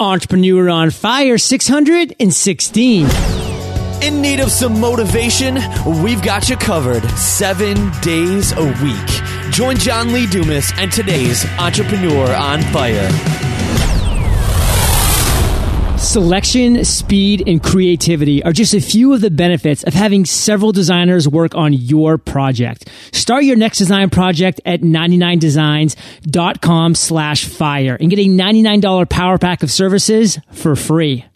Entrepreneur on Fire 616. In need of some motivation? We've got you covered seven days a week. Join John Lee Dumas and today's Entrepreneur on Fire. Selection, speed, and creativity are just a few of the benefits of having several designers work on your project. Start your next design project at 99designs.com slash fire and get a $99 power pack of services for free.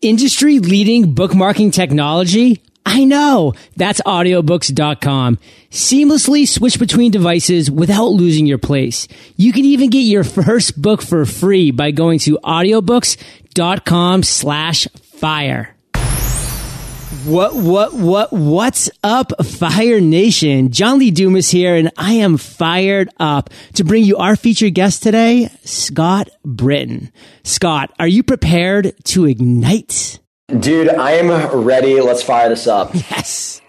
Industry leading bookmarking technology? I know. That's audiobooks.com. Seamlessly switch between devices without losing your place. You can even get your first book for free by going to audiobooks.com slash fire. What, what, what, what's up, Fire Nation? John Lee Dumas here, and I am fired up to bring you our featured guest today, Scott Britton. Scott, are you prepared to ignite? Dude, I am ready. Let's fire this up. Yes.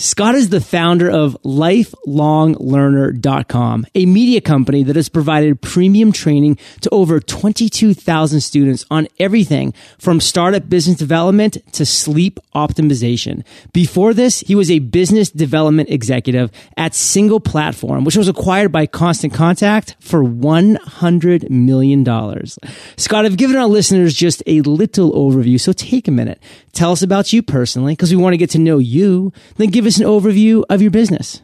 Scott is the founder of lifelonglearner.com, a media company that has provided premium training to over 22,000 students on everything from startup business development to sleep optimization. Before this, he was a business development executive at Single Platform, which was acquired by Constant Contact for $100 million. Scott, I've given our listeners just a little overview, so take a minute. Tell us about you personally, because we want to get to know you. Then give us an overview of your business.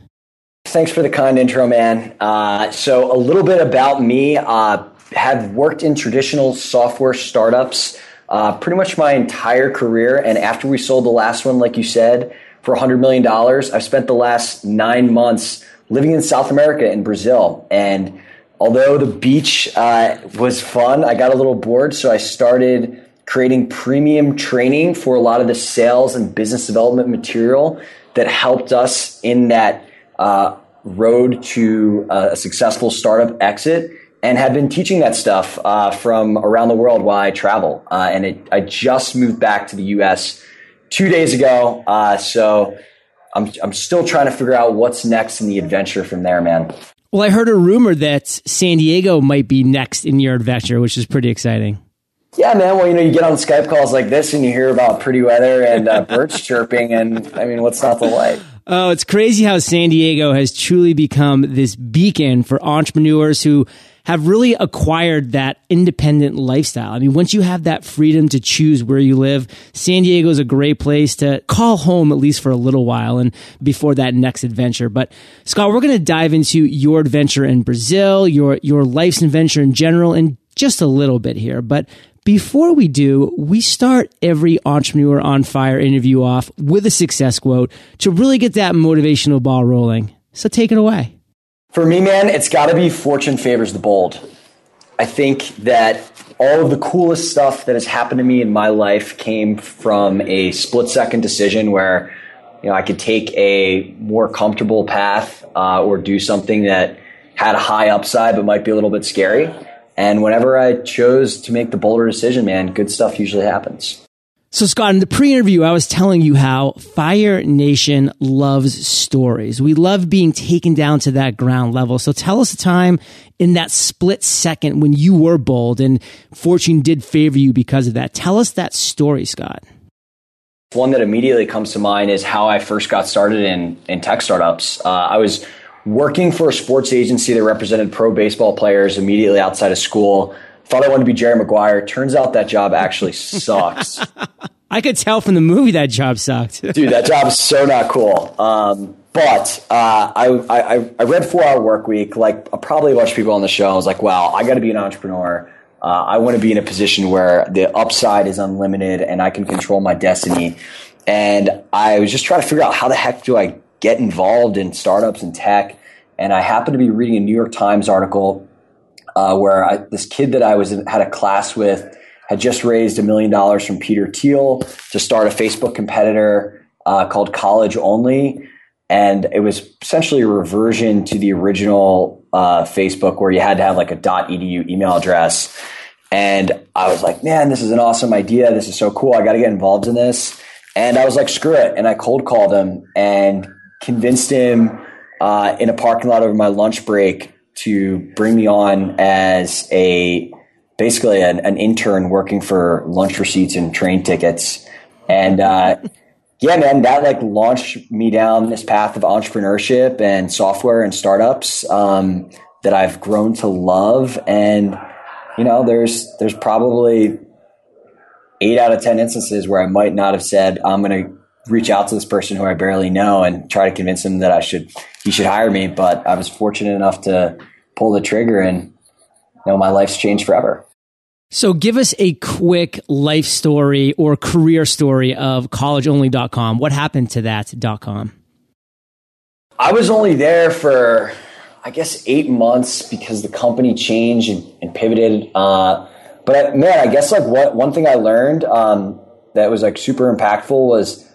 Thanks for the kind intro, man. Uh, so, a little bit about me. Uh, have worked in traditional software startups uh, pretty much my entire career. And after we sold the last one, like you said, for $100 million, I've spent the last nine months living in South America in Brazil. And although the beach uh, was fun, I got a little bored. So, I started creating premium training for a lot of the sales and business development material that helped us in that uh, road to a successful startup exit and have been teaching that stuff uh, from around the world while I travel. Uh, and it, I just moved back to the US two days ago. Uh, so I'm, I'm still trying to figure out what's next in the adventure from there, man. Well, I heard a rumor that San Diego might be next in your adventure, which is pretty exciting. Yeah, man. Well, you know, you get on Skype calls like this and you hear about pretty weather and uh, birds chirping, and I mean, what's not to like? Oh, it's crazy how San Diego has truly become this beacon for entrepreneurs who have really acquired that independent lifestyle. I mean, once you have that freedom to choose where you live, San Diego is a great place to call home at least for a little while and before that next adventure. But Scott, we're going to dive into your adventure in Brazil, your your life's adventure in general, in just a little bit here. But before we do, we start every entrepreneur on fire interview off with a success quote to really get that motivational ball rolling. So take it away. For me, man, it's got to be fortune favors the bold. I think that all of the coolest stuff that has happened to me in my life came from a split second decision where you know I could take a more comfortable path uh, or do something that had a high upside but might be a little bit scary and whenever I chose to make the bolder decision, man, good stuff usually happens. So, Scott, in the pre interview, I was telling you how Fire Nation loves stories. We love being taken down to that ground level. So, tell us a time in that split second when you were bold and fortune did favor you because of that. Tell us that story, Scott. One that immediately comes to mind is how I first got started in, in tech startups. Uh, I was working for a sports agency that represented pro baseball players immediately outside of school. Thought I wanted to be Jerry Maguire. Turns out that job actually sucks. I could tell from the movie that job sucked. Dude, that job is so not cool. Um, but uh, I, I, I read Four Hour Work Week, like probably a bunch of people on the show. I was like, wow, I got to be an entrepreneur. Uh, I want to be in a position where the upside is unlimited and I can control my destiny. And I was just trying to figure out how the heck do I get involved in startups and tech. And I happened to be reading a New York Times article uh, where I, this kid that I was in, had a class with had just raised a million dollars from Peter Thiel to start a Facebook competitor uh, called College Only. And it was essentially a reversion to the original uh, Facebook where you had to have like a .edu email address. And I was like, man, this is an awesome idea. This is so cool. I got to get involved in this. And I was like, screw it. And I cold called him and convinced him uh, in a parking lot over my lunch break to bring me on as a basically an, an, intern working for lunch receipts and train tickets. And uh, yeah, man, that like launched me down this path of entrepreneurship and software and startups um, that I've grown to love. And you know, there's there's probably eight out of ten instances where I might not have said I'm going to reach out to this person who I barely know and try to convince him that I should he should hire me. But I was fortunate enough to pull the trigger, and you know, my life's changed forever. So give us a quick life story or career story of collegeonly.com. What happened to that.com? I was only there for, I guess, eight months because the company changed and, and pivoted. Uh, but man, I guess like what one thing I learned um, that was like super impactful was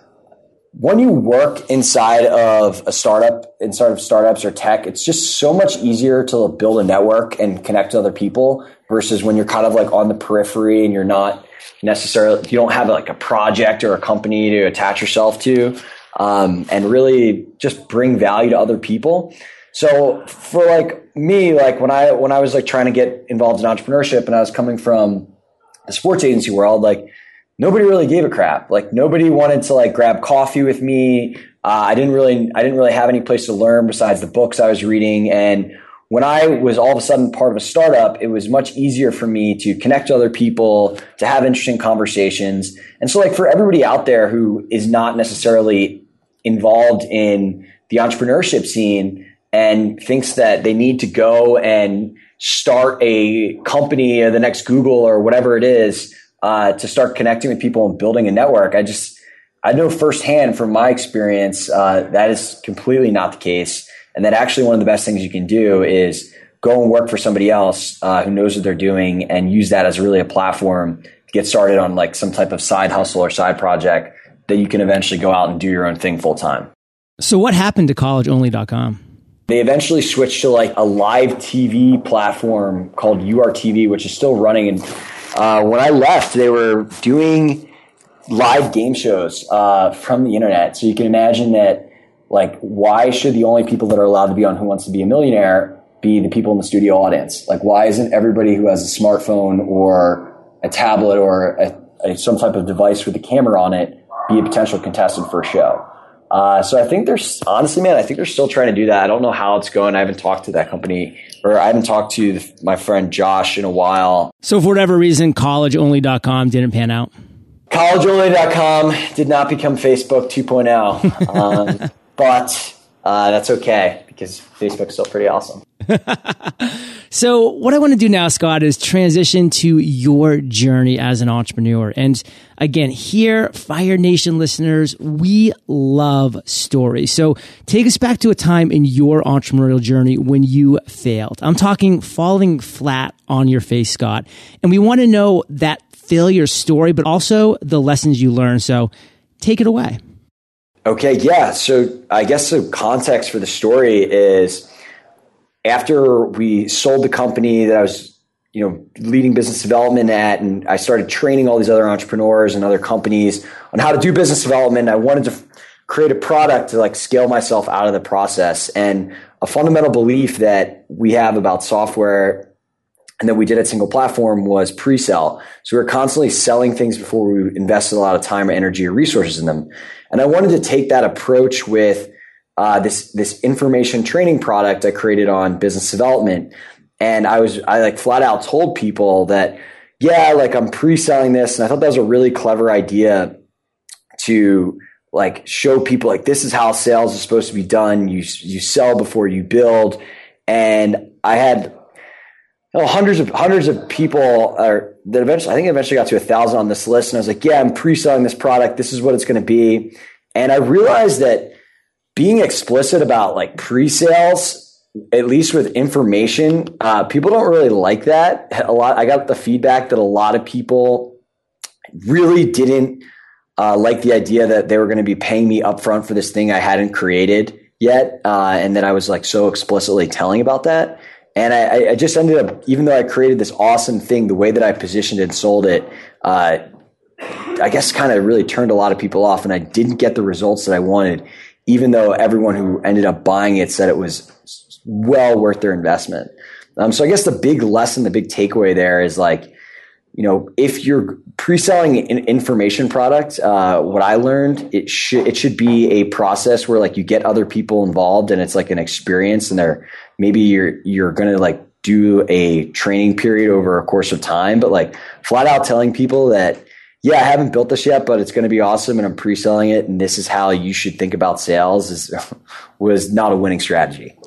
when you work inside of a startup, inside of startups or tech, it's just so much easier to build a network and connect to other people versus when you're kind of like on the periphery and you're not necessarily, you don't have like a project or a company to attach yourself to, um, and really just bring value to other people. So for like me, like when I, when I was like trying to get involved in entrepreneurship and I was coming from the sports agency world, like nobody really gave a crap. Like nobody wanted to like grab coffee with me. Uh, I didn't really, I didn't really have any place to learn besides the books I was reading. And when I was all of a sudden part of a startup, it was much easier for me to connect to other people, to have interesting conversations. And so like for everybody out there who is not necessarily involved in the entrepreneurship scene and thinks that they need to go and start a company or the next Google or whatever it is, uh, to start connecting with people and building a network. I just, I know firsthand from my experience, uh, that is completely not the case. And that actually one of the best things you can do is go and work for somebody else uh, who knows what they're doing and use that as really a platform to get started on like some type of side hustle or side project that you can eventually go out and do your own thing full time. So what happened to collegeonly.com? They eventually switched to like a live TV platform called URTV, which is still running and uh, when I left, they were doing live game shows uh, from the internet. So you can imagine that, like, why should the only people that are allowed to be on Who Wants to Be a Millionaire be the people in the studio audience? Like, why isn't everybody who has a smartphone or a tablet or a, a, some type of device with a camera on it be a potential contestant for a show? Uh, so I think there's honestly, man, I think they're still trying to do that. I don't know how it's going. I haven't talked to that company or I haven't talked to my friend Josh in a while. So for whatever reason, collegeonly.com didn't pan out. Collegeonly.com did not become Facebook 2.0, um, but uh, that's okay because Facebook's still pretty awesome. so, what I want to do now, Scott, is transition to your journey as an entrepreneur. And again, here, Fire Nation listeners, we love stories. So, take us back to a time in your entrepreneurial journey when you failed. I'm talking falling flat on your face, Scott. And we want to know that failure story, but also the lessons you learned. So, take it away. Okay, yeah. So, I guess the context for the story is after we sold the company that I was, you know, leading business development at, and I started training all these other entrepreneurs and other companies on how to do business development, I wanted to create a product to like scale myself out of the process. And a fundamental belief that we have about software and that we did at single platform was pre-sell. So we were constantly selling things before we invested a lot of time or energy or resources in them. And I wanted to take that approach with uh, this this information training product I created on business development, and I was I like flat out told people that yeah, like I'm pre-selling this, and I thought that was a really clever idea to like show people like this is how sales is supposed to be done. You you sell before you build, and I had you know, hundreds of hundreds of people are that eventually I think eventually got to a thousand on this list, and I was like, yeah, I'm pre-selling this product. This is what it's going to be, and I realized that being explicit about like pre-sales at least with information uh, people don't really like that. A lot i got the feedback that a lot of people really didn't uh, like the idea that they were going to be paying me upfront for this thing i hadn't created yet uh, and that i was like so explicitly telling about that. And I, I, just ended up even though i created this awesome thing the way that i positioned and sold it uh, i guess kind of really turned a lot of people off and i didn't get the results that i wanted even though everyone who ended up buying it said it was well worth their investment. Um, so I guess the big lesson, the big takeaway there is like, you know, if you're pre-selling an information product, uh, what I learned, it should it should be a process where like you get other people involved and it's like an experience, and they're maybe you're you're gonna like do a training period over a course of time, but like flat out telling people that yeah, I haven't built this yet, but it's going to be awesome, and I'm pre-selling it, and this is how you should think about sales is was not a winning strategy.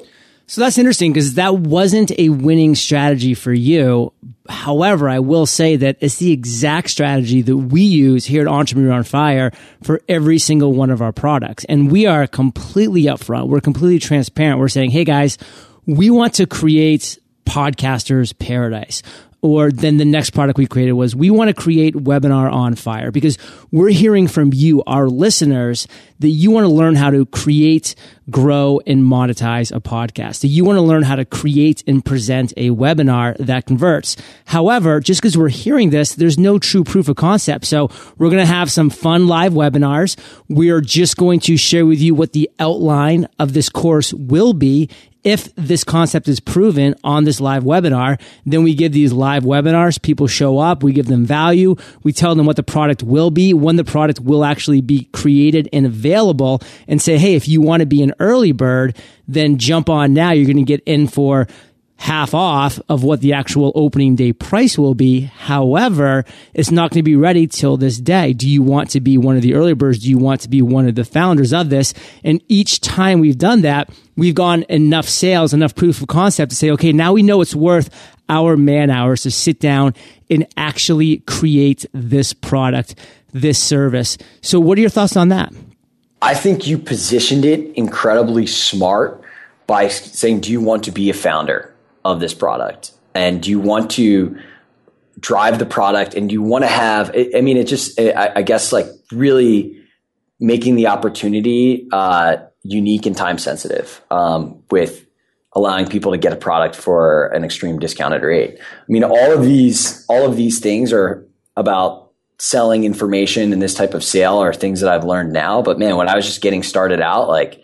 So that's interesting because that wasn't a winning strategy for you. However, I will say that it's the exact strategy that we use here at Entrepreneur on Fire for every single one of our products. And we are completely upfront. We're completely transparent. We're saying, Hey guys, we want to create podcasters paradise or then the next product we created was we want to create webinar on fire because we're hearing from you, our listeners, that you want to learn how to create, grow, and monetize a podcast. That you want to learn how to create and present a webinar that converts. However, just because we're hearing this, there's no true proof of concept. So we're going to have some fun live webinars. We're just going to share with you what the outline of this course will be if this concept is proven on this live webinar, then we give these live webinars. People show up. We give them value. We tell them what the product will be, when the product will actually be created and available and say, Hey, if you want to be an early bird, then jump on now. You're going to get in for half off of what the actual opening day price will be. However, it's not going to be ready till this day. Do you want to be one of the early birds? Do you want to be one of the founders of this? And each time we've done that, we've gone enough sales, enough proof of concept to say, okay, now we know it's worth our man hours to sit down and actually create this product, this service. So what are your thoughts on that? I think you positioned it incredibly smart by saying, do you want to be a founder? Of this product. And you want to drive the product? And you want to have i mean it just i, guess like really making the opportunity uh, unique and time sensitive um, with allowing people to get a product for an extreme discounted rate. I mean all of these all of these things are about selling information and this type of sale are things that i've learned now. But man when i was just getting started out like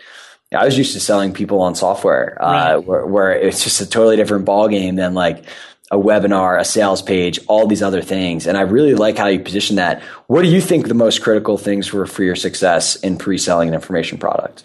I was used to selling people on software, uh, right. uh, where, where, it's just a totally different ballgame than like a webinar, a sales page, all these other things. And I really like how you position that. What do you think the most critical things were for your success in pre-selling an information product?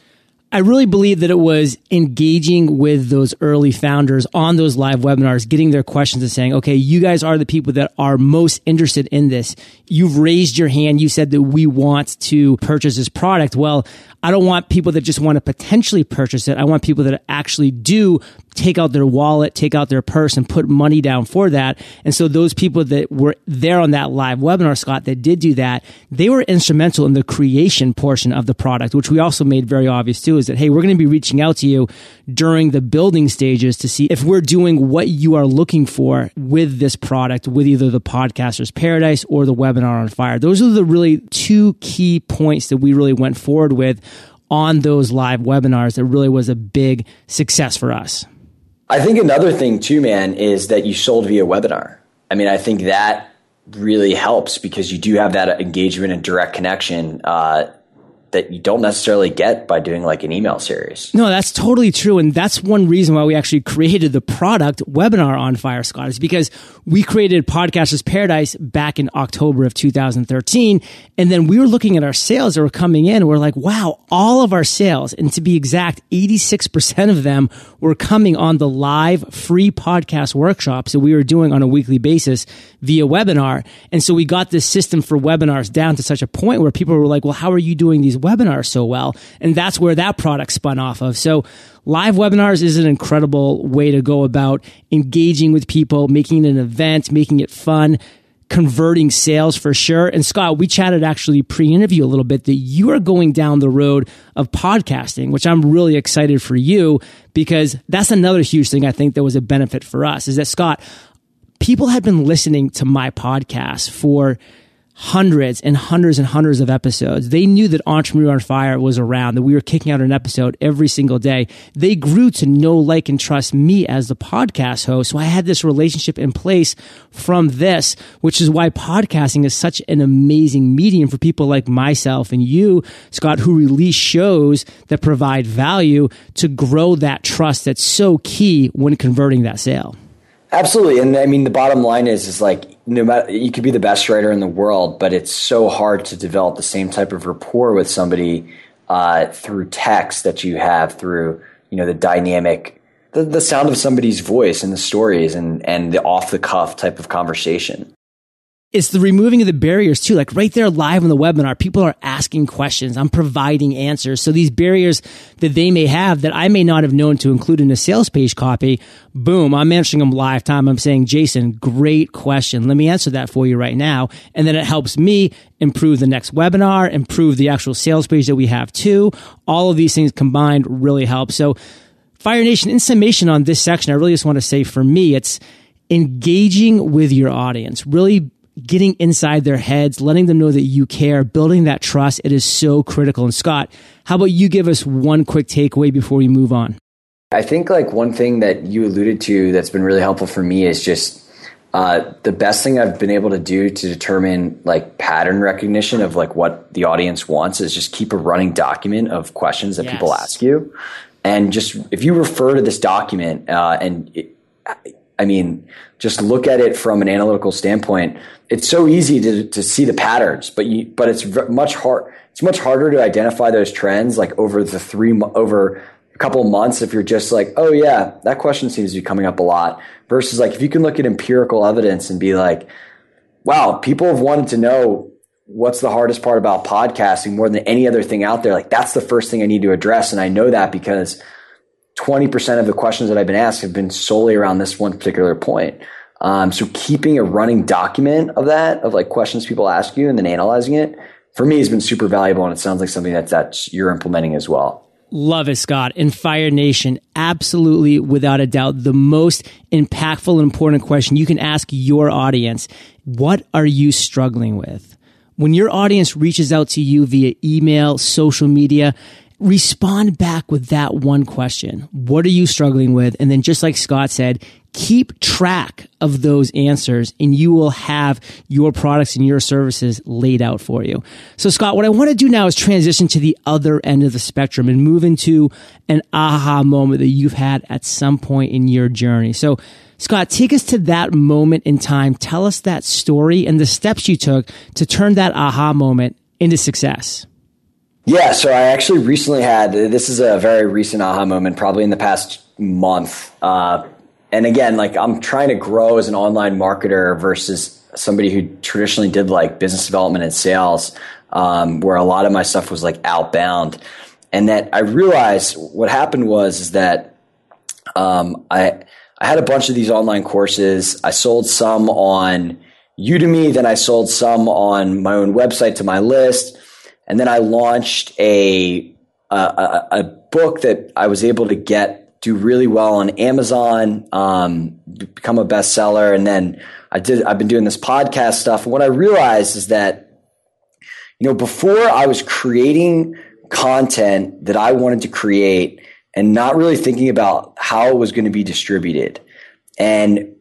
I really believe that it was engaging with those early founders on those live webinars, getting their questions and saying, okay, you guys are the people that are most interested in this. You've raised your hand. You said that we want to purchase this product. Well, I don't want people that just want to potentially purchase it. I want people that actually do take out their wallet, take out their purse and put money down for that. And so those people that were there on that live webinar, Scott, that did do that, they were instrumental in the creation portion of the product, which we also made very obvious too, is that, hey, we're going to be reaching out to you during the building stages to see if we're doing what you are looking for with this product, with either the podcaster's paradise or the webinar on fire. Those are the really two key points that we really went forward with on those live webinars that really was a big success for us. I think another thing too, man, is that you sold via webinar. I mean, I think that really helps because you do have that engagement and direct connection uh, that you don't necessarily get by doing like an email series. No, that's totally true. And that's one reason why we actually created the product webinar on Fire Scott is because we created Podcasters Paradise back in October of 2013. And then we were looking at our sales that were coming in. We're like, wow, all of our sales, and to be exact, 86% of them were coming on the live free podcast workshops that we were doing on a weekly basis via webinar. And so we got this system for webinars down to such a point where people were like, well, how are you doing these webinars so well. And that's where that product spun off of. So live webinars is an incredible way to go about engaging with people, making an event, making it fun converting sales for sure. And Scott, we chatted actually pre-interview a little bit that you are going down the road of podcasting, which I'm really excited for you because that's another huge thing I think that was a benefit for us is that Scott, people had been listening to my podcast for hundreds and hundreds and hundreds of episodes. They knew that Entrepreneur on Fire was around, that we were kicking out an episode every single day. They grew to know, like, and trust me as the podcast host. So I had this relationship in place from this, which is why podcasting is such an amazing medium for people like myself and you, Scott, who release shows that provide value to grow that trust that's so key when converting that sale. Absolutely, and I mean the bottom line is is like no matter you could be the best writer in the world, but it's so hard to develop the same type of rapport with somebody uh, through text that you have through you know the dynamic, the, the sound of somebody's voice and the stories and and the off the cuff type of conversation it's the removing of the barriers too. Like right there live on the webinar, people are asking questions. I'm providing answers. So these barriers that they may have that I may not have known to include in a sales page copy, boom, I'm answering them live time. I'm saying, Jason, great question. Let me answer that for you right now. And then it helps me improve the next webinar, improve the actual sales page that we have too. All of these things combined really help. So Fire Nation, in summation on this section, I really just want to say for me, it's engaging with your audience, really getting inside their heads, letting them know that you care, building that trust. It is so critical. And Scott, how about you give us one quick takeaway before we move on? I think like one thing that you alluded to that's been really helpful for me is just uh, the best thing I've been able to do to determine like pattern recognition of like what the audience wants is just keep a running document of questions that yes. people ask you, and just if you refer to this document uh, and it, I mean, just look at it from an analytical standpoint. It's so easy to, to see the patterns, but you, but it's much hard. It's much harder to identify those trends like over the three over a couple months if you're just like, oh yeah, that question seems to be coming up a lot. Versus like if you can look at empirical evidence and be like, wow, people have wanted to know what's the hardest part about podcasting more than any other thing out there. Like that's the first thing I need to address, and I know that because 20% of the questions that I've been asked have been solely around this one particular point. Um, so keeping a running document of that, of like questions people ask you and then analyzing it, for me has been super valuable. And it sounds like something that that you're implementing as well. Love it, Scott. In Fire Nation, absolutely, without a doubt, the most impactful and important question you can ask your audience. What are you struggling with? When your audience reaches out to you via email, social media, respond back with that one question. What are you struggling with? And then just like Scott said, keep track of those answers and you will have your products and your services laid out for you. So Scott, what I want to do now is transition to the other end of the spectrum and move into an aha moment that you've had at some point in your journey. So Scott, take us to that moment in time. Tell us that story and the steps you took to turn that aha moment into success. Yeah, so I actually recently had this is a very recent aha moment, probably in the past month. Uh, and again, like I'm trying to grow as an online marketer versus somebody who traditionally did like business development and sales, um, where a lot of my stuff was like outbound. And that I realized what happened was is that um, I I had a bunch of these online courses. I sold some on Udemy, then I sold some on my own website to my list and then I launched a, a, a book that I was able to get do really well on Amazon, um, become a bestseller. And then I did, I've been doing this podcast stuff. And what I realized is that, you know, before I was creating content that I wanted to create and not really thinking about how it was going to be distributed. And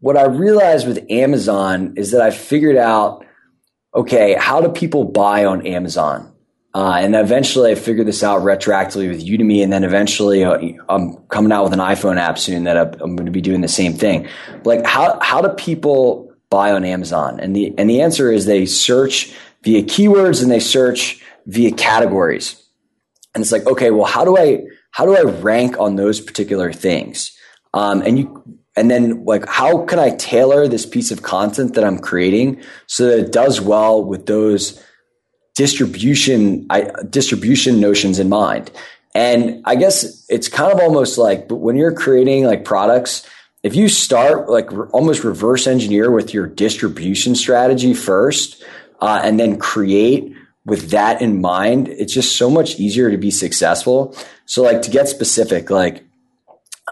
what I realized with Amazon is that I figured out okay, how do people buy on Amazon? Uh, and eventually I figured this out retroactively with Udemy. And then eventually uh, I'm coming out with an iPhone app soon that I'm going to be doing the same thing. Like how, how do people buy on Amazon? And the, and the answer is they search via keywords and they search via categories. And it's like, okay, well, how do I, how do I rank on those particular things? Um, and you, and then like how can i tailor this piece of content that i'm creating so that it does well with those distribution I, distribution notions in mind? And i guess it's kind of almost like but when you're creating like products if you start like re- almost reverse engineer with your distribution strategy first uh, and then create with that in mind it's just so much easier to be successful. So like to get specific like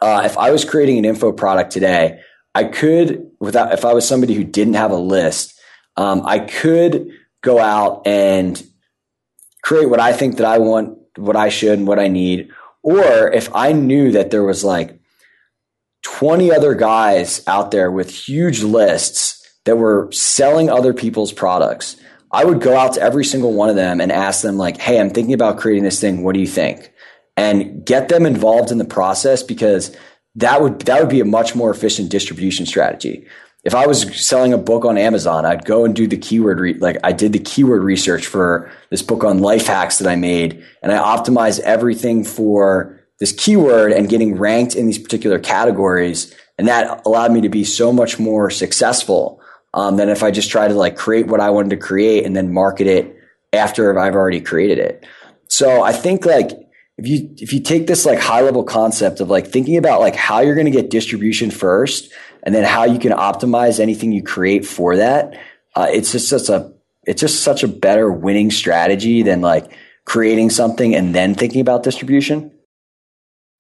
uh, if I was creating an info product today, I could, without, if I was somebody who didn't have a list, um, I could go out and create what I think that I want, what I should, and what I need. Or if I knew that there was like 20 other guys out there with huge lists that were selling other people's products, I would go out to every single one of them and ask them, like, hey, I'm thinking about creating this thing. What do you think? And get them involved in the process because that would that would be a much more efficient distribution strategy. If I was selling a book on Amazon, I'd go and do the keyword re- like I did the keyword research for this book on life hacks that I made, and I optimized everything for this keyword and getting ranked in these particular categories, and that allowed me to be so much more successful um, than if I just tried to like create what I wanted to create and then market it after I've already created it. So I think like if you if you take this like high level concept of like thinking about like how you're going to get distribution first and then how you can optimize anything you create for that uh, it's just such a it's just such a better winning strategy than like creating something and then thinking about distribution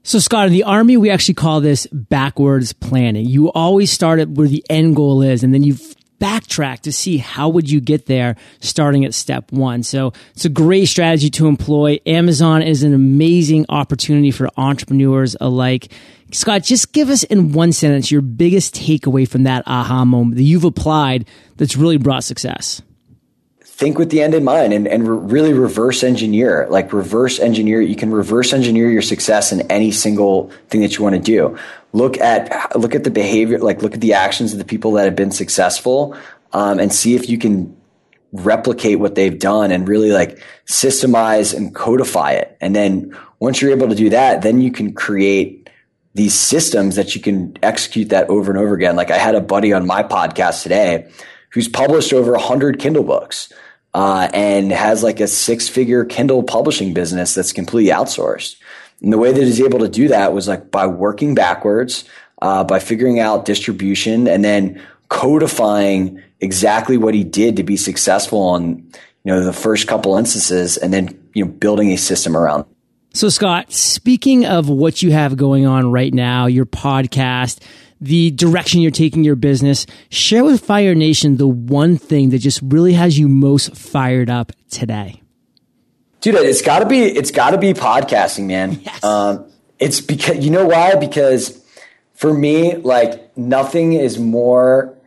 so Scott, in the army, we actually call this backwards planning. You always start at where the end goal is, and then you backtrack to see how would you get there starting at step one. So it's a great strategy to employ. Amazon is an amazing opportunity for entrepreneurs alike. Scott, just give us in one sentence your biggest takeaway from that aha moment that you've applied that's really brought success think with the end in mind and, and re- really reverse engineer like reverse engineer you can reverse engineer your success in any single thing that you want to do. Look at look at the behavior like look at the actions of the people that have been successful um, and see if you can replicate what they've done and really like systemize and codify it. And then once you're able to do that then you can create these systems that you can execute that over and over again. Like i had a buddy on my podcast today who's published over 100 kindle books uh, and has like a six figure Kindle publishing business that's completely outsourced. And the way that he's able to do that was like by working backwards, uh, by figuring out distribution and then codifying exactly what he did to be successful on, you know, the first couple instances and then, you know, building a system around. So Scott, speaking of what you have going on right now, your podcast, the direction you're taking your business, share with Fire Nation the one thing that just really has you most fired up today. Dude, it's gotta be, it's gotta be podcasting, man. Yes. Um, it's because, you know why? Because for me, like nothing is more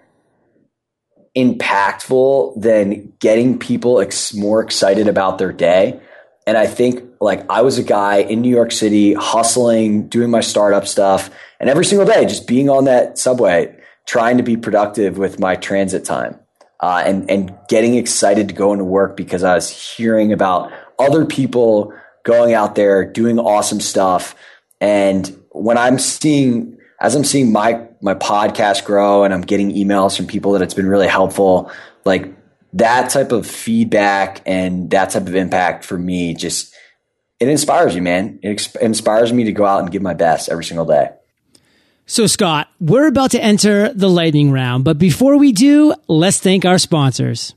impactful than getting people ex- more excited about their day. And I think like I was a guy in New York City hustling, doing my startup stuff and every single day, just being on that subway, trying to be productive with my transit time. Uh, and and getting excited to go into work because I was hearing about other people going out there doing awesome stuff. And when I'm seeing, as I'm seeing my my podcast grow, and I'm getting emails from people that it's been really helpful, like that type of feedback and that type of impact for me, just it inspires you, man. It inspires me to go out and give my best every single day. So, Scott, we're about to enter the lightning round, but before we do, let's thank our sponsors.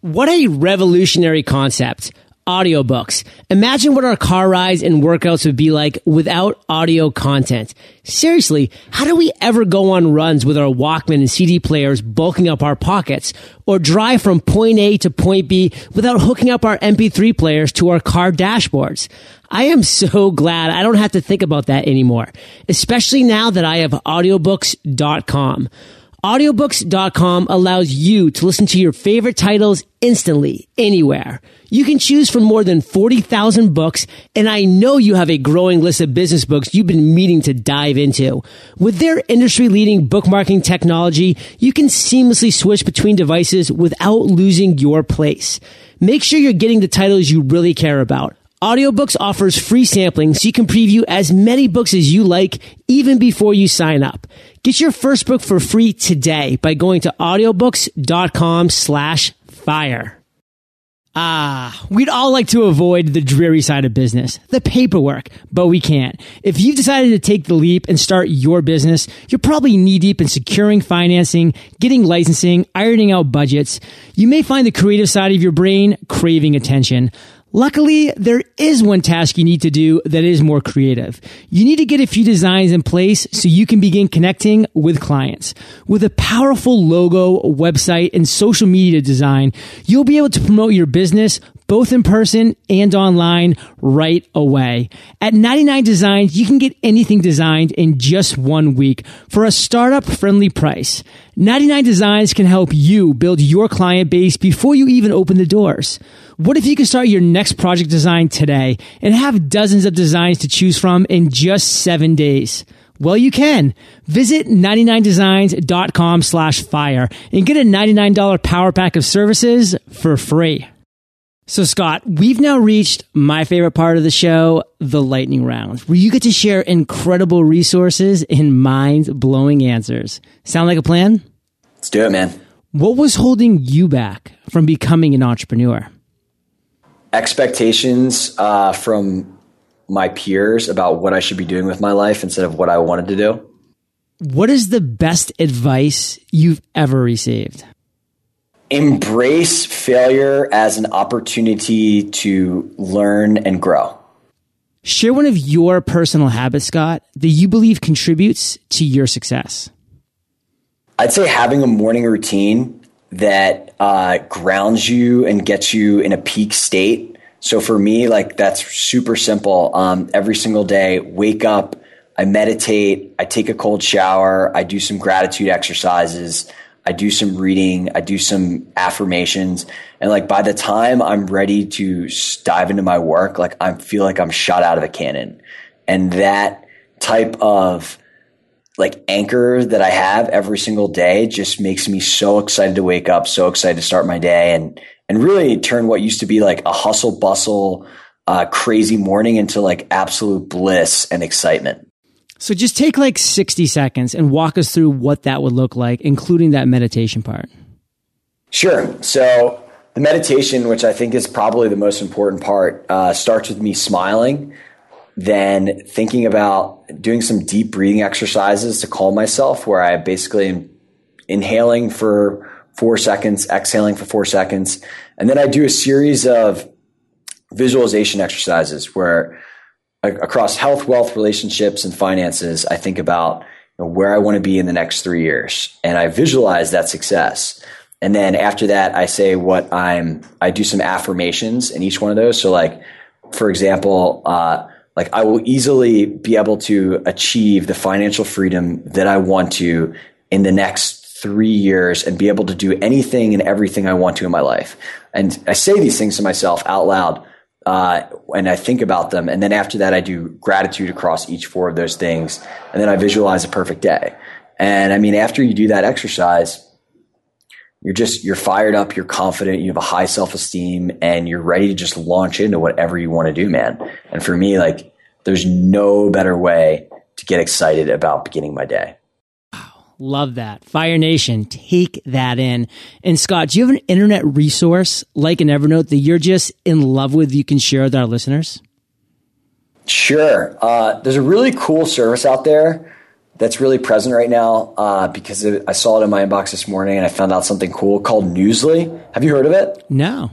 What a revolutionary concept audiobooks. Imagine what our car rides and workouts would be like without audio content. Seriously, how do we ever go on runs with our Walkman and CD players bulking up our pockets or drive from point A to point B without hooking up our MP3 players to our car dashboards? I am so glad I don't have to think about that anymore, especially now that I have audiobooks.com. Audiobooks.com allows you to listen to your favorite titles instantly, anywhere. You can choose from more than 40,000 books, and I know you have a growing list of business books you've been meaning to dive into. With their industry leading bookmarking technology, you can seamlessly switch between devices without losing your place. Make sure you're getting the titles you really care about. Audiobooks offers free sampling so you can preview as many books as you like even before you sign up. Get your first book for free today by going to audiobooks.com slash fire. Ah, we'd all like to avoid the dreary side of business, the paperwork, but we can't. If you've decided to take the leap and start your business, you're probably knee deep in securing financing, getting licensing, ironing out budgets. You may find the creative side of your brain craving attention. Luckily, there is one task you need to do that is more creative. You need to get a few designs in place so you can begin connecting with clients. With a powerful logo, website, and social media design, you'll be able to promote your business both in person and online right away. At 99 Designs, you can get anything designed in just one week for a startup friendly price. 99 Designs can help you build your client base before you even open the doors. What if you could start your next project design today and have dozens of designs to choose from in just seven days? Well, you can. Visit 99designs.com slash fire and get a $99 power pack of services for free. So, Scott, we've now reached my favorite part of the show, the lightning round, where you get to share incredible resources and mind blowing answers. Sound like a plan? Let's do it, man. What was holding you back from becoming an entrepreneur? Expectations uh, from my peers about what I should be doing with my life instead of what I wanted to do. What is the best advice you've ever received? Embrace failure as an opportunity to learn and grow. Share one of your personal habits, Scott, that you believe contributes to your success. I'd say having a morning routine that uh, grounds you and gets you in a peak state. So for me, like that's super simple. Um, every single day, wake up, I meditate, I take a cold shower, I do some gratitude exercises. I do some reading, I do some affirmations, and like by the time I'm ready to dive into my work, like I feel like I'm shot out of a cannon. And that type of like anchor that I have every single day just makes me so excited to wake up, so excited to start my day and and really turn what used to be like a hustle bustle uh, crazy morning into like absolute bliss and excitement. So just take like 60 seconds and walk us through what that would look like, including that meditation part. Sure. So the meditation, which I think is probably the most important part, uh, starts with me smiling, then thinking about doing some deep breathing exercises to calm myself, where I basically am inhaling for four seconds, exhaling for four seconds. And then I do a series of visualization exercises where across health, wealth, relationships, and finances, I think about you know, where I want to be in the next three years, and I visualize that success. And then after that, I say what I'm. I do some affirmations in each one of those. So, like for example, uh, like I will easily be able to achieve the financial freedom that I want to in the next three years and be able to do anything and everything I want to in my life. And I say these things to myself out loud uh, and I think about them. And then after that, I do gratitude across each four of those things. And then I visualize a perfect day. And I mean, after you do that exercise, you're just, you're fired up, you're confident, you have a high self esteem, and you're ready to just launch into whatever you want to do, man. And for me, like, there's no better way to get excited about beginning my day. Love that. Fire Nation, take that in. And Scott, do you have an internet resource like an Evernote that you're just in love with you can share with our listeners? Sure. Uh, there's a really cool service out there that's really present right now uh, because I saw it in my inbox this morning and I found out something cool called Newsle. Have you heard of it? No.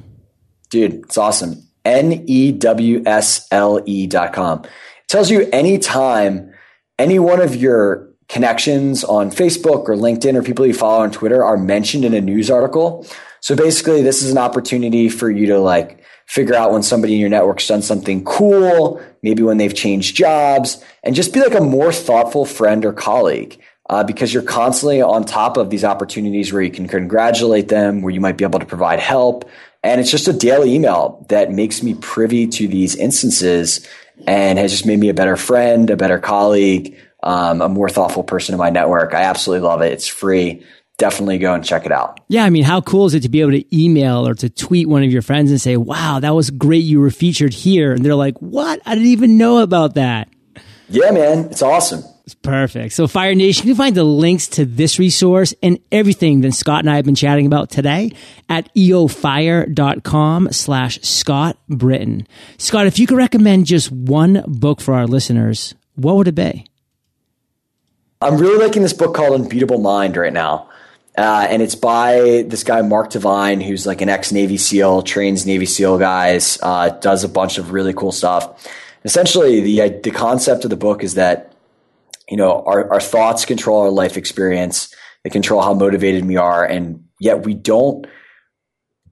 Dude, it's awesome. N E W S L E dot com. It tells you anytime any one of your connections on Facebook or LinkedIn or people you follow on Twitter are mentioned in a news article. So basically, this is an opportunity for you to like figure out when somebody in your network's done something cool, maybe when they've changed jobs, and just be like a more thoughtful friend or colleague. Uh, because you're constantly on top of these opportunities where you can congratulate them, where you might be able to provide help. And it's just a daily email that makes me privy to these instances and has just made me a better friend, a better colleague, um, a more thoughtful person in my network. I absolutely love it. It's free. Definitely go and check it out. Yeah, I mean, how cool is it to be able to email or to tweet one of your friends and say, "Wow, that was great! You were featured here," and they're like, "What? I didn't even know about that." Yeah, man, it's awesome. It's perfect. So, Fire Nation, you can find the links to this resource and everything that Scott and I have been chatting about today at eofire.com slash Scott Britton. Scott, if you could recommend just one book for our listeners, what would it be? I'm really liking this book called Unbeatable Mind right now. Uh, and it's by this guy Mark Divine, who's like an ex Navy SEAL, trains Navy SEAL guys, uh, does a bunch of really cool stuff. Essentially, the the concept of the book is that you know our, our thoughts control our life experience, they control how motivated we are, and yet we don't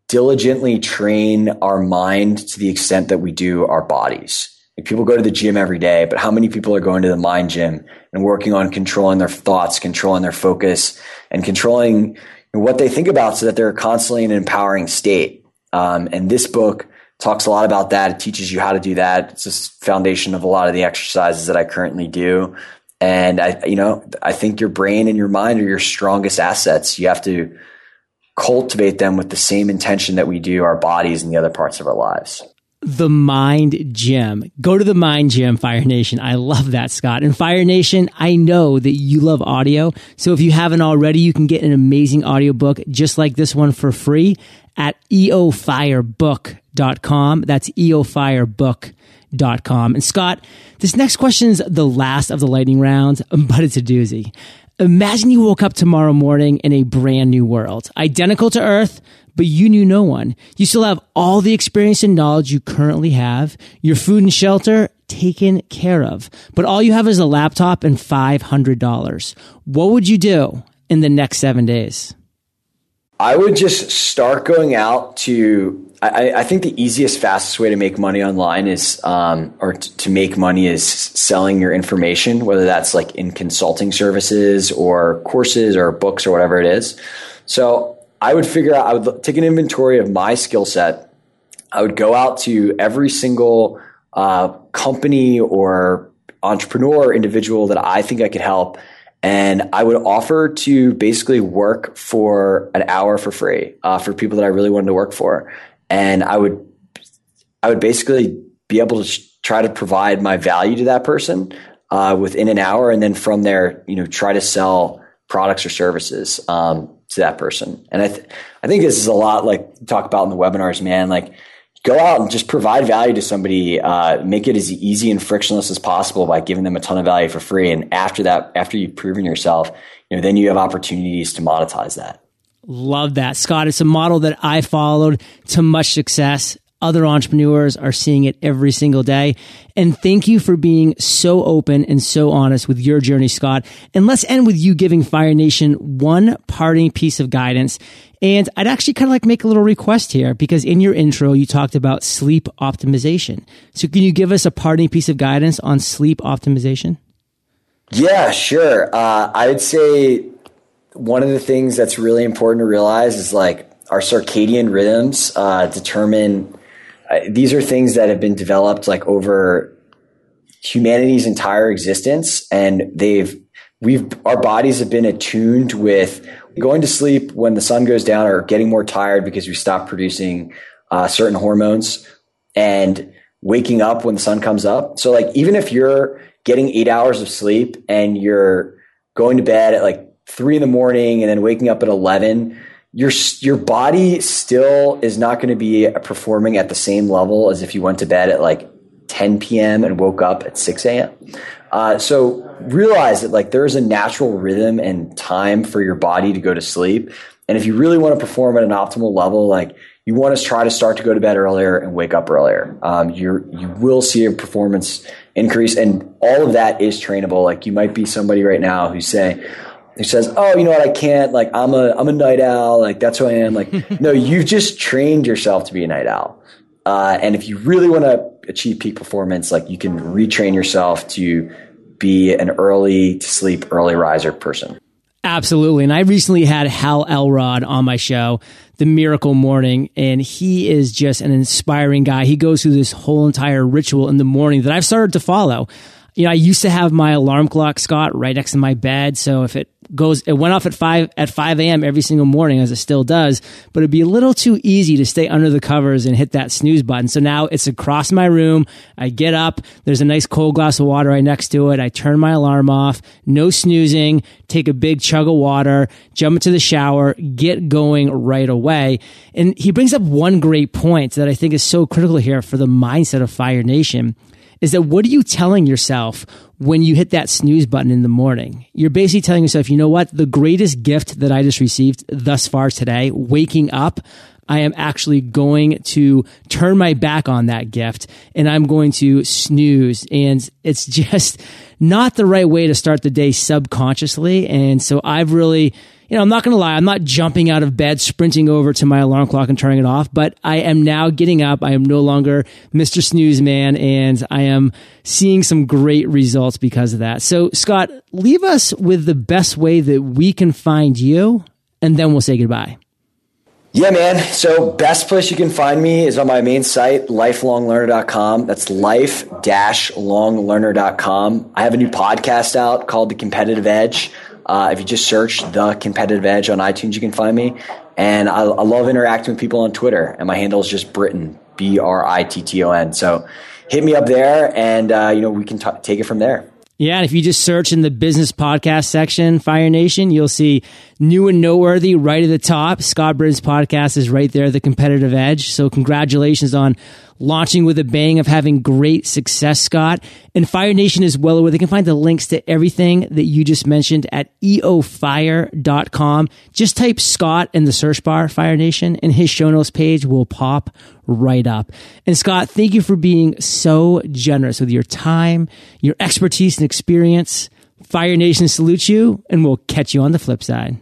diligently train our mind to the extent that we do our bodies. Like people go to the gym every day, but how many people are going to the mind gym and working on controlling their thoughts, controlling their focus, and controlling what they think about so that they're constantly in an empowering state? Um, and this book talks a lot about that. It teaches you how to do that. It's just foundation of a lot of the exercises that I currently do. And I, you know, I think your brain and your mind are your strongest assets. You have to cultivate them with the same intention that we do our bodies and the other parts of our lives the Mind Gym. Go to the Mind Gym, Fire Nation. I love that, Scott. And Fire Nation, I know that you love audio. So if you haven't already, you can get an amazing audiobook just like this one for free at eofirebook.com. That's eofirebook.com. And Scott, this next question is the last of the lightning rounds, but it's a doozy. Imagine you woke up tomorrow morning in a brand new world, identical to Earth, but you knew no one. You still have all the experience and knowledge you currently have, your food and shelter taken care of, but all you have is a laptop and $500. What would you do in the next seven days? I would just start going out to. I, I think the easiest, fastest way to make money online is, um, or t- to make money is selling your information, whether that's like in consulting services or courses or books or whatever it is. So I would figure out, I would take an inventory of my skill set. I would go out to every single uh, company or entrepreneur or individual that I think I could help. And I would offer to basically work for an hour for free uh, for people that I really wanted to work for. And I would, I would basically be able to try to provide my value to that person uh, within an hour. And then from there, you know, try to sell products or services. Um, to that person. And I, th- I think this is a lot like talk about in the webinars, man. Like go out and just provide value to somebody, uh, make it as easy and frictionless as possible by giving them a ton of value for free. And after that, after you've proven yourself, you know, then you have opportunities to monetize that. Love that, Scott. It's a model that I followed to much success. Other entrepreneurs are seeing it every single day. And thank you for being so open and so honest with your journey, Scott. And let's end with you giving Fire Nation one parting piece of guidance. And I'd actually kind of like make a little request here because in your intro, you talked about sleep optimization. So can you give us a parting piece of guidance on sleep optimization? Yeah, sure. Uh, I would say one of the things that's really important to realize is like our circadian rhythms uh, determine these are things that have been developed like over humanity's entire existence and they've we've our bodies have been attuned with going to sleep when the sun goes down or getting more tired because we stop producing uh, certain hormones and waking up when the sun comes up. So like even if you're getting eight hours of sleep and you're going to bed at like three in the morning and then waking up at 11 your your body still is not going to be performing at the same level as if you went to bed at like 10 p.m. and woke up at 6 a.m. Uh, so realize that like there is a natural rhythm and time for your body to go to sleep. And if you really want to perform at an optimal level, like you want to try to start to go to bed earlier and wake up earlier. Um, you you will see a performance increase, and all of that is trainable. Like you might be somebody right now who's saying, who says, "Oh, you know what? I can't. Like, I'm a I'm a night owl. Like, that's who I am." Like, no, you've just trained yourself to be a night owl. Uh, and if you really want to achieve peak performance, like you can retrain yourself to be an early to sleep, early riser person. Absolutely. And I recently had Hal Elrod on my show, The Miracle Morning, and he is just an inspiring guy. He goes through this whole entire ritual in the morning that I've started to follow you know, I used to have my alarm clock, Scott, right next to my bed. So if it goes, it went off at five, at 5 a.m. every single morning as it still does, but it'd be a little too easy to stay under the covers and hit that snooze button. So now it's across my room. I get up. There's a nice cold glass of water right next to it. I turn my alarm off. No snoozing. Take a big chug of water, jump into the shower, get going right away. And he brings up one great point that I think is so critical here for the mindset of Fire Nation is that what are you telling yourself when you hit that snooze button in the morning? You're basically telling yourself, you know what? The greatest gift that I just received thus far today, waking up, I am actually going to turn my back on that gift and I'm going to snooze. And it's just not the right way to start the day subconsciously. And so I've really you know, I'm not going to lie. I'm not jumping out of bed, sprinting over to my alarm clock and turning it off, but I am now getting up. I am no longer Mr. Snooze Man and I am seeing some great results because of that. So Scott, leave us with the best way that we can find you and then we'll say goodbye. Yeah, man. So best place you can find me is on my main site, lifelonglearner.com. That's life-longlearner.com. I have a new podcast out called The Competitive Edge. Uh, if you just search The Competitive Edge on iTunes, you can find me. And I, I love interacting with people on Twitter. And my handle is just Britton, B-R-I-T-T-O-N. So hit me up there and, uh, you know, we can t- take it from there. Yeah, and if you just search in the business podcast section, Fire Nation, you'll see new and noteworthy right at the top. Scott Britton's podcast is right there, the competitive edge. So congratulations on launching with a bang of having great success, Scott. And Fire Nation is well aware. They can find the links to everything that you just mentioned at eofire.com. Just type Scott in the search bar, Fire Nation, and his show notes page will pop right up. And Scott, thank you for being so generous with your time, your expertise and experience. Fire Nation salutes you, and we'll catch you on the flip side.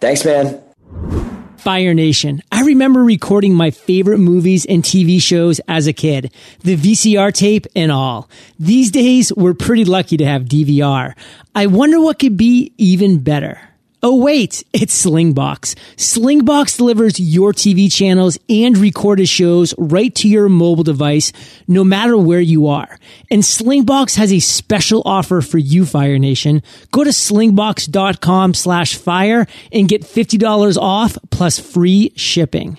Thanks, man. Fire Nation. I remember recording my favorite movies and TV shows as a kid, the VCR tape and all. These days, we're pretty lucky to have DVR. I wonder what could be even better. Oh wait, it's Slingbox. Slingbox delivers your TV channels and recorded shows right to your mobile device, no matter where you are. And Slingbox has a special offer for you, Fire Nation. Go to slingbox.com slash fire and get $50 off plus free shipping.